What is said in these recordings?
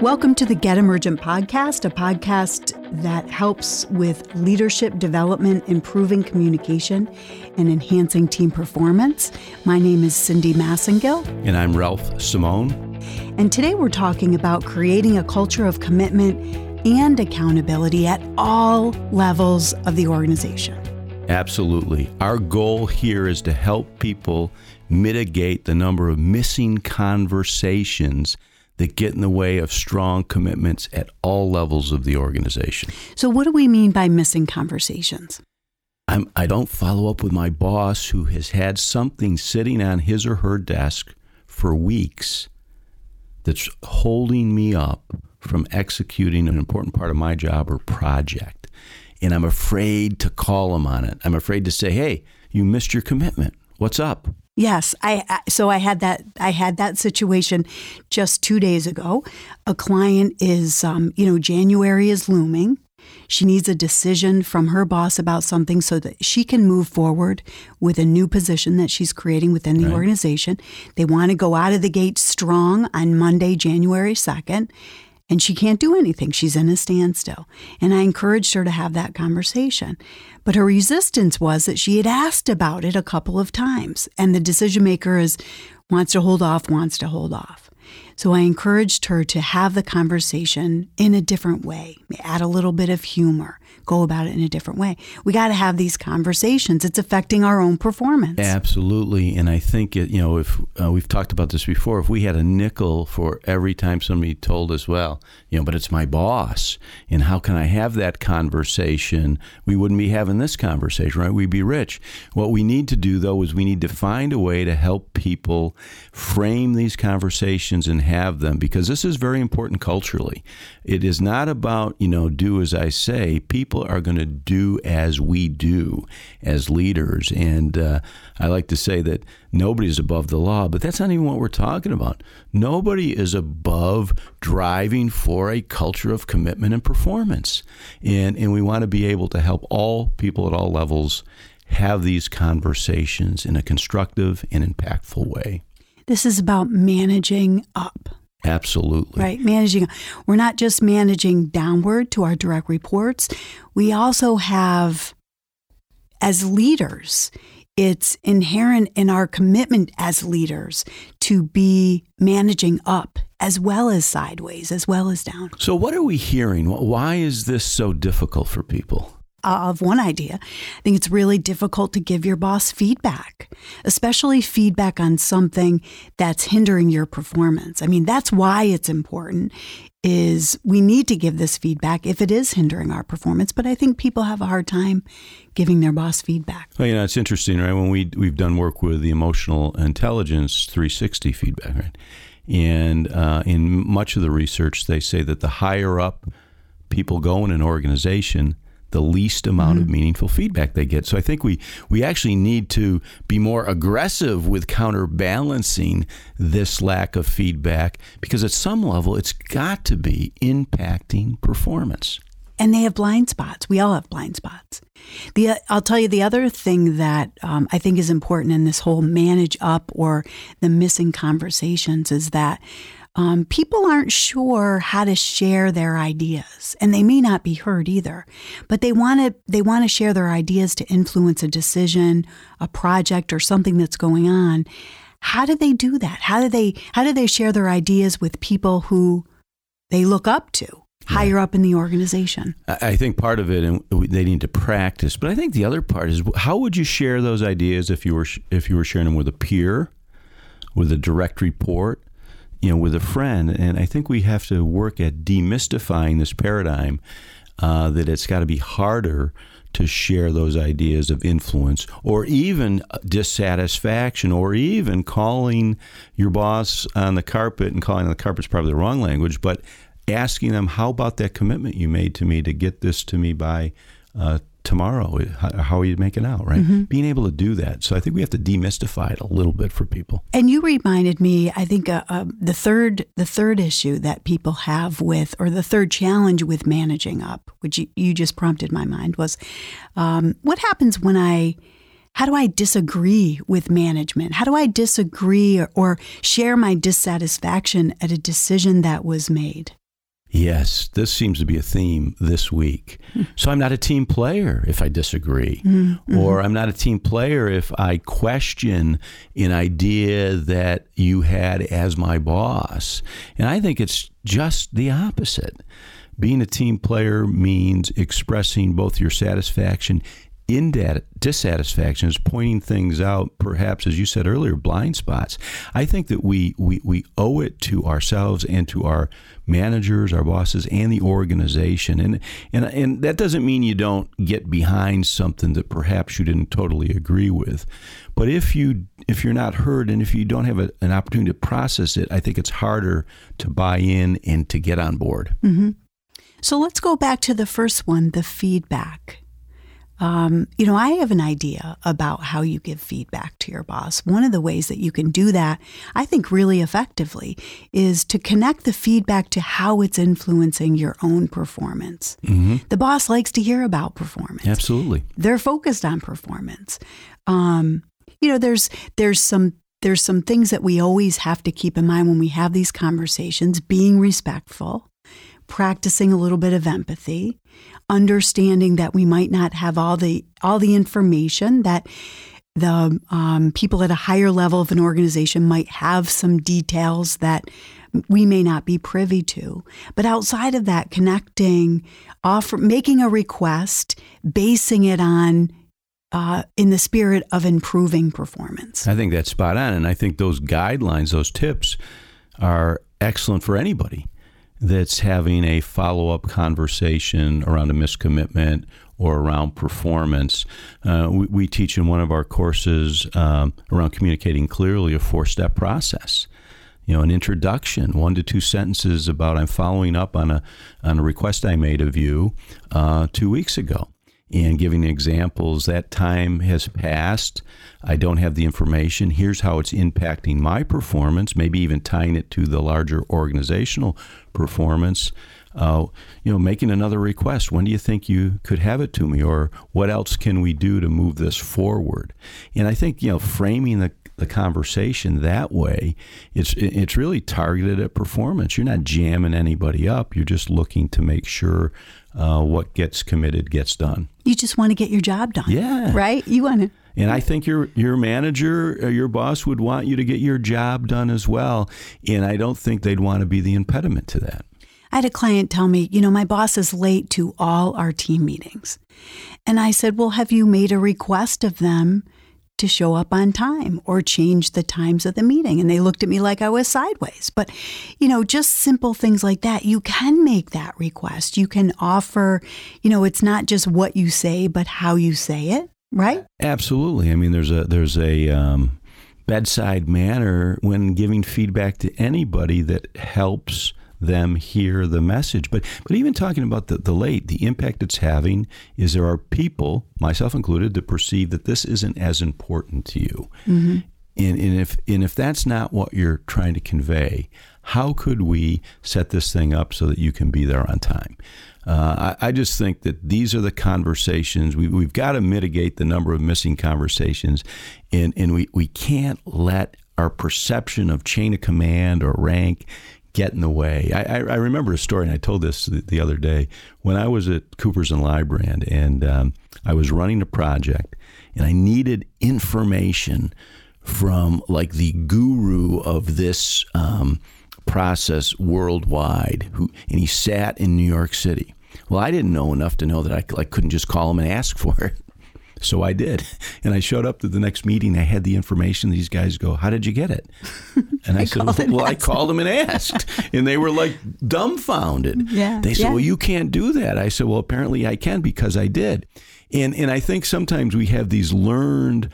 Welcome to the Get Emergent podcast, a podcast that helps with leadership development, improving communication, and enhancing team performance. My name is Cindy Massengill. And I'm Ralph Simone. And today we're talking about creating a culture of commitment and accountability at all levels of the organization. Absolutely. Our goal here is to help people mitigate the number of missing conversations that get in the way of strong commitments at all levels of the organization. So, what do we mean by missing conversations? I'm, I don't follow up with my boss who has had something sitting on his or her desk for weeks that's holding me up from executing an important part of my job or project. And I'm afraid to call them on it. I'm afraid to say, hey, you missed your commitment. What's up? Yes, I so I had that I had that situation just two days ago. A client is, um, you know, January is looming. She needs a decision from her boss about something so that she can move forward with a new position that she's creating within the right. organization. They want to go out of the gate strong on Monday, January 2nd and she can't do anything. She's in a standstill. And I encouraged her to have that conversation. But her resistance was that she had asked about it a couple of times, and the decision maker is wants to hold off, wants to hold off. So I encouraged her to have the conversation in a different way, add a little bit of humor, go about it in a different way. We got to have these conversations. It's affecting our own performance. Absolutely. And I think, it, you know, if uh, we've talked about this before, if we had a nickel for every time somebody told us, well, you know, but it's my boss, and how can I have that conversation? We wouldn't be having this conversation, right? We'd be rich. What we need to do, though, is we need to find a way to help people frame these conversations and have them because this is very important culturally. It is not about, you know, do as I say. People are going to do as we do as leaders. And uh, I like to say that nobody's above the law, but that's not even what we're talking about. Nobody is above driving for a culture of commitment and performance. And, and we want to be able to help all people at all levels have these conversations in a constructive and impactful way. This is about managing up. Absolutely. Right. Managing. We're not just managing downward to our direct reports. We also have, as leaders, it's inherent in our commitment as leaders to be managing up as well as sideways, as well as down. So, what are we hearing? Why is this so difficult for people? Of one idea. I think it's really difficult to give your boss feedback, especially feedback on something that's hindering your performance. I mean, that's why it's important is we need to give this feedback if it is hindering our performance, but I think people have a hard time giving their boss feedback. Well, you know, it's interesting, right? When we we've done work with the emotional intelligence 360 feedback, right? And uh, in much of the research, they say that the higher up people go in an organization, the least amount mm-hmm. of meaningful feedback they get. So I think we we actually need to be more aggressive with counterbalancing this lack of feedback because at some level it's got to be impacting performance. And they have blind spots. We all have blind spots. The I'll tell you the other thing that um, I think is important in this whole manage up or the missing conversations is that um, people aren't sure how to share their ideas, and they may not be heard either. But they want to they want to share their ideas to influence a decision, a project, or something that's going on. How do they do that? How do they how do they share their ideas with people who they look up to? higher up in the organization. I think part of it, and they need to practice. But I think the other part is how would you share those ideas if you were if you were sharing them with a peer, with a direct report, you know, with a friend. And I think we have to work at demystifying this paradigm uh, that it's got to be harder to share those ideas of influence or even dissatisfaction or even calling your boss on the carpet and calling on the carpet is probably the wrong language, but asking them, how about that commitment you made to me to get this to me by uh, tomorrow. How, are you making out, right? Mm-hmm. Being able to do that. So I think we have to demystify it a little bit for people. And you reminded me, I think uh, uh, the third the third issue that people have with, or the third challenge with managing up, which you, you just prompted my mind, was um, what happens when I how do I disagree with management? How do I disagree or, or, share my dissatisfaction at a decision that was made? Yes, this seems to be a theme this week. So I'm not a team player if I disagree, mm-hmm. or I'm not a team player if I question an idea that you had as my boss. And I think it's just the opposite. Being a team player means expressing both your satisfaction in is pointing things out, perhaps, as you said earlier, blind spots. I think that we, we, we owe it to ourselves and to our managers, our bosses, and the organization. And, and, and that doesn't mean you don't get behind something that perhaps you didn't totally agree with. But if, you, if you're not heard and if you don't have a, an opportunity to process it, I think it's harder to buy in and to get on board. Mm-hmm. So let's go back to the first one the feedback. Um, you know, I have an idea about how you give feedback to your boss. One of the ways that you can do that, I think, really effectively, is to connect the feedback to how it's influencing your own performance. Mm-hmm. The boss likes to hear about performance. Absolutely, they're focused on performance. Um, you know, there's there's some there's some things that we always have to keep in mind when we have these conversations. Being respectful, practicing a little bit of empathy, understanding that we might not have all the all the information that the um, people at a higher level of an organization might have some details that we may not be privy to. But outside of that, connecting, offer, making a request, basing it on uh, in the spirit of improving performance. I think that's spot on, and I think those guidelines, those tips, are excellent for anybody that's having a follow up conversation around a miscommitment or around performance. Uh, we, we, teach in one of our courses um, around communicating clearly a four step process. You know, an introduction, one to two sentences about I'm following up on a on a request I made of you uh, two weeks ago and giving examples. That time has passed. I don't have the information. Here's how it's impacting my performance, maybe even tying it to the larger organizational performance. Uh, you know, making another request. When do you think you could have it to me, or what else can we do to move this forward? And I think you know, framing the the conversation that way, it's it's really targeted at performance. You're not jamming anybody up. You're just looking to make sure uh, what gets committed gets done. You just want to get your job done. Yeah. Right? You want to. And I think your your manager, uh, your boss would want you to get your job done as well. And I don't think they'd want to be the impediment to that. I had a client tell me, you know, my boss is late to all our team meetings. And I said, well, have you made a request of them to show up on time or change the times of the meeting. And they looked at me like I was sideways. But, you know, just simple things like that. You can make that request. You can offer, you know, it's not just what you say, but how you say it, right? Absolutely. I mean, there's a, there's a, um, bedside manner when giving feedback to anybody that helps them hear the message. But but even talking about the, the late, the impact it's having is there are people, myself included, that perceive that this isn't as important to you. Mm-hmm. And, and if and if that's not what you're trying to convey, how could we set this thing up so that you can be there on time? Uh, I, I, just think that these are the conversations we, we've got to mitigate the number of missing conversations, and and we, we can't let our perception of chain of command or rank get in the way. I, I, I, remember a story, and I told this the, the, other day when I was at Coopers and Lybrand, and um, I was running a project, and I needed information from like the guru of this um, process worldwide, who and he sat in New York City. Well, I didn't know enough to know that I, I couldn't just call him and ask for it. So I did. And I showed up to the next meeting. I had the information. These guys go, How did you get it? And I, I said, Well, well I called them and asked. and they were like dumbfounded. Yeah. They said, yeah. Well, you can't do that. I said, Well, apparently I can because I did. And, and I think sometimes we have these learned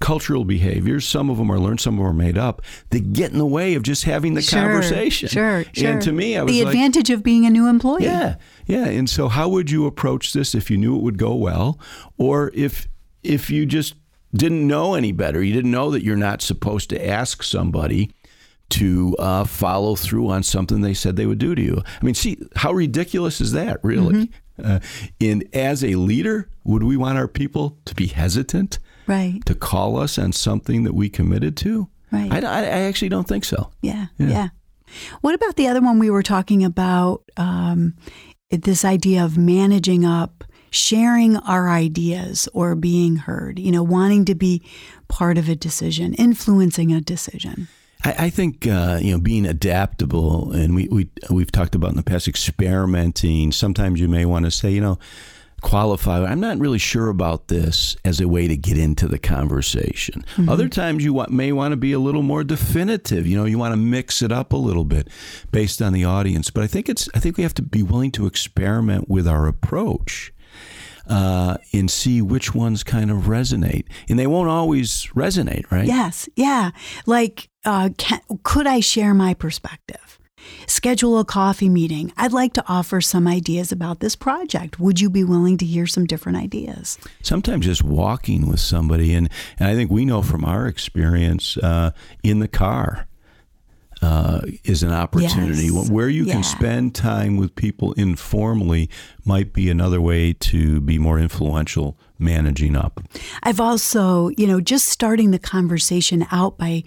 cultural behaviors. Some of them are learned, some of them are made up. They get in the way of just having the sure, conversation. Sure, sure. And to me, I was the like, advantage of being a new employee. Yeah, yeah. And so, how would you approach this if you knew it would go well, or if if you just didn't know any better. You didn't know that you're not supposed to ask somebody to uh, follow through on something they said they would do to you. I mean, see, how ridiculous is that, really? Mm-hmm. Uh, and as a leader, would we want our people to be hesitant right. to call us on something that we committed to? Right. I, I actually don't think so. Yeah, yeah. yeah. What about the other one we were talking about? Um, this idea of managing up, sharing our ideas or being heard, you know, wanting to be part of a decision, influencing a decision. I, I think uh, you know being adaptable, and we we we've talked about in the past experimenting. Sometimes you may want to say, you know, qualify. I'm not really sure about this as a way to get into the conversation. Mm-hmm. Other times you want, may want to be a little more definitive. You know, you want to mix it up a little bit based on the audience. But I think it's I think we have to be willing to experiment with our approach. Uh, and see which ones kind of resonate. And they won't always resonate, right? Yes. Yeah. Like, uh, can, could I share my perspective? Schedule a coffee meeting. I'd like to offer some ideas about this project. Would you be willing to hear some different ideas? Sometimes just walking with somebody, and, and I think we know from our experience uh, in the car. Uh, is an opportunity yes. where you yeah. can spend time with people informally might be another way to be more influential managing up. I've also, you know, just starting the conversation out by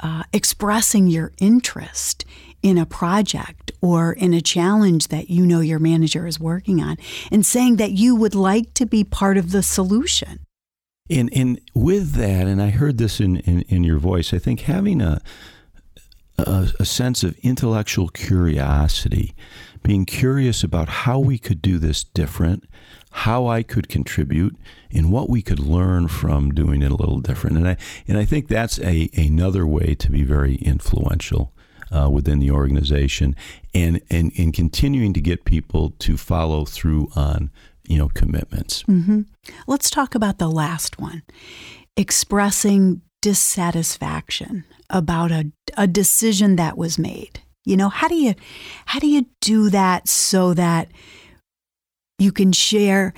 uh, expressing your interest in a project or in a challenge that you know your manager is working on and saying that you would like to be part of the solution. And, and with that, and I heard this in, in, in your voice, I think having a, a, a sense of intellectual curiosity, being curious about how we could do this different, how I could contribute, and what we could learn from doing it a little different. And I and I think that's a another way to be very influential uh, within the organization and, and, and continuing to get people to follow through on you know commitments. Mm-hmm. Let's talk about the last one expressing dissatisfaction about a, a decision that was made. You know, how do you how do you do that so that you can share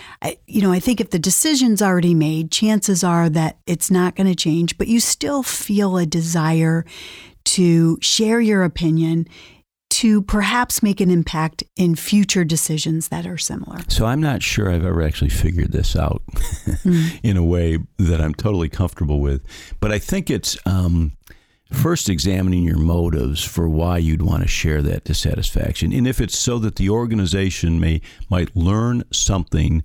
you know i think if the decision's already made chances are that it's not going to change but you still feel a desire to share your opinion to perhaps make an impact in future decisions that are similar. So I'm not sure I've ever actually figured this out mm. in a way that I'm totally comfortable with. But I think it's um, first examining your motives for why you'd want to share that dissatisfaction, and if it's so that the organization may might learn something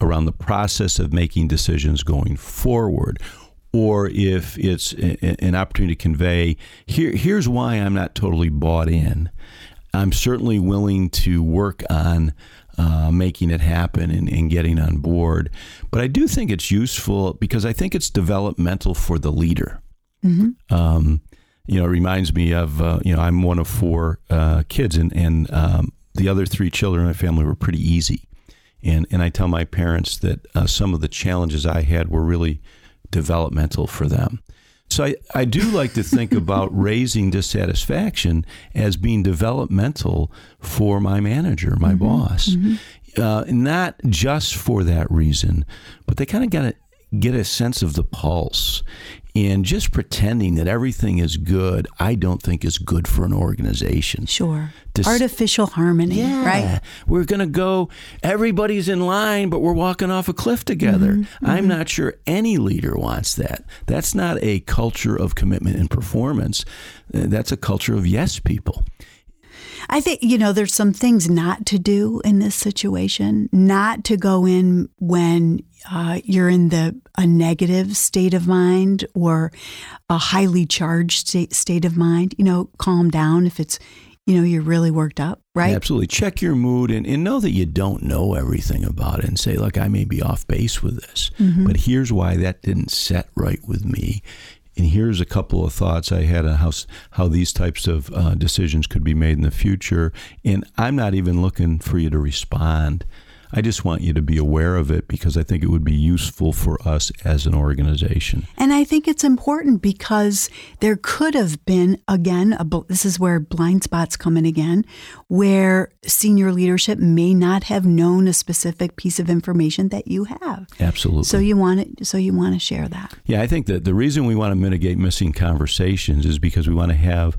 around the process of making decisions going forward or if it's an opportunity to convey here here's why I'm not totally bought in. I'm certainly willing to work on uh, making it happen and, and, getting on board. But I do think it's useful because I think it's developmental for the leader. Mm-hmm. Um, you know, it reminds me of, uh, you know, I'm one of four uh, kids, and, and um, the other three children in my family were pretty easy. And, and I tell my parents that uh, some of the challenges I had were really developmental for them. So I, I do like to think about raising dissatisfaction as being developmental for my manager, my mm-hmm, boss. Mm-hmm. Uh, not just for that reason, but they kind of got to get a sense of the pulse. And just pretending that everything is good, I don't think is good for an organization. Sure. To Artificial harmony, yeah, right? We're going to go, everybody's in line, but we're walking off a cliff together. Mm-hmm, I'm mm-hmm. not sure any leader wants that. That's not a culture of commitment and performance. Uh, that's a culture of yes people. I think, you know, there's some things not to do in this situation, not to go in when uh, you're in the a negative state of mind or a highly charged state, state of mind. You know, calm down if it's, you know, you're really worked up, right? Absolutely. Check your mood and, and know that you don't know everything about it and say, look, I may be off base with this, mm-hmm. but here's why that didn't set right with me and here's a couple of thoughts I had on how how these types of uh, decisions could be made in the future. And I'm not even looking for you to respond. I just want you to be aware of it because I think it would be useful for us as an organization. And I think it's important because there could have been, again, a, this is where blind spots come in again, where senior leadership may not have known a specific piece of information that you have. Absolutely. So you want to, so you want to share that. Yeah, I think that the reason we want to mitigate missing conversations is because we want to have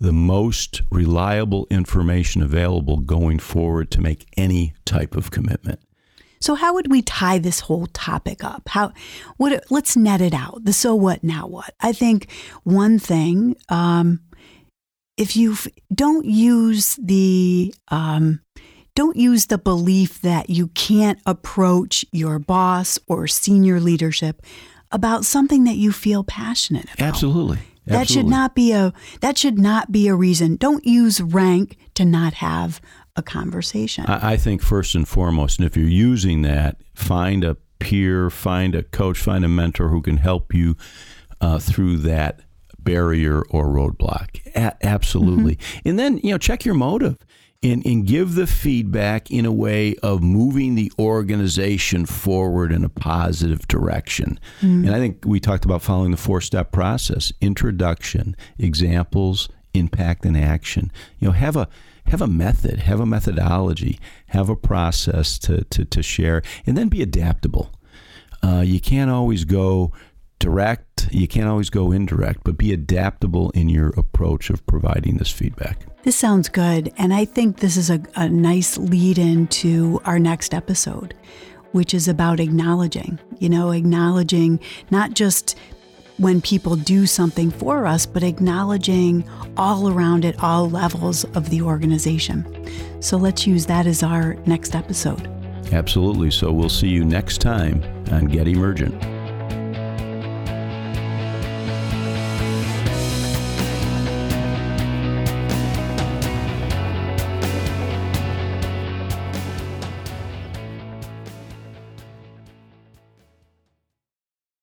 the most reliable information available going forward to make any type of commitment. So how would we tie this whole topic up? How what let's net it out. The so what now what. I think one thing um, if you don't use the um, don't use the belief that you can't approach your boss or senior leadership about something that you feel passionate about. Absolutely. That should not be a that should not be a reason. Don't use rank to not have a conversation. I, I think first and foremost, and if you're using that, find a peer, find a coach, find a mentor who can help you uh, through that barrier or roadblock. A- absolutely. Mm-hmm. And then, you know, check your motive and, and give the feedback in a way of moving the organization forward in a positive direction. Mm-hmm. And I think we talked about following the four step process introduction, examples, impact, and action. You know, have a have a method, have a methodology, have a process to, to, to share, and then be adaptable. Uh, you can't always go direct, you can't always go indirect, but be adaptable in your approach of providing this feedback. This sounds good. And I think this is a, a nice lead into our next episode, which is about acknowledging, you know, acknowledging not just when people do something for us, but acknowledging all around at all levels of the organization. So let's use that as our next episode. Absolutely. So we'll see you next time on Get Emergent.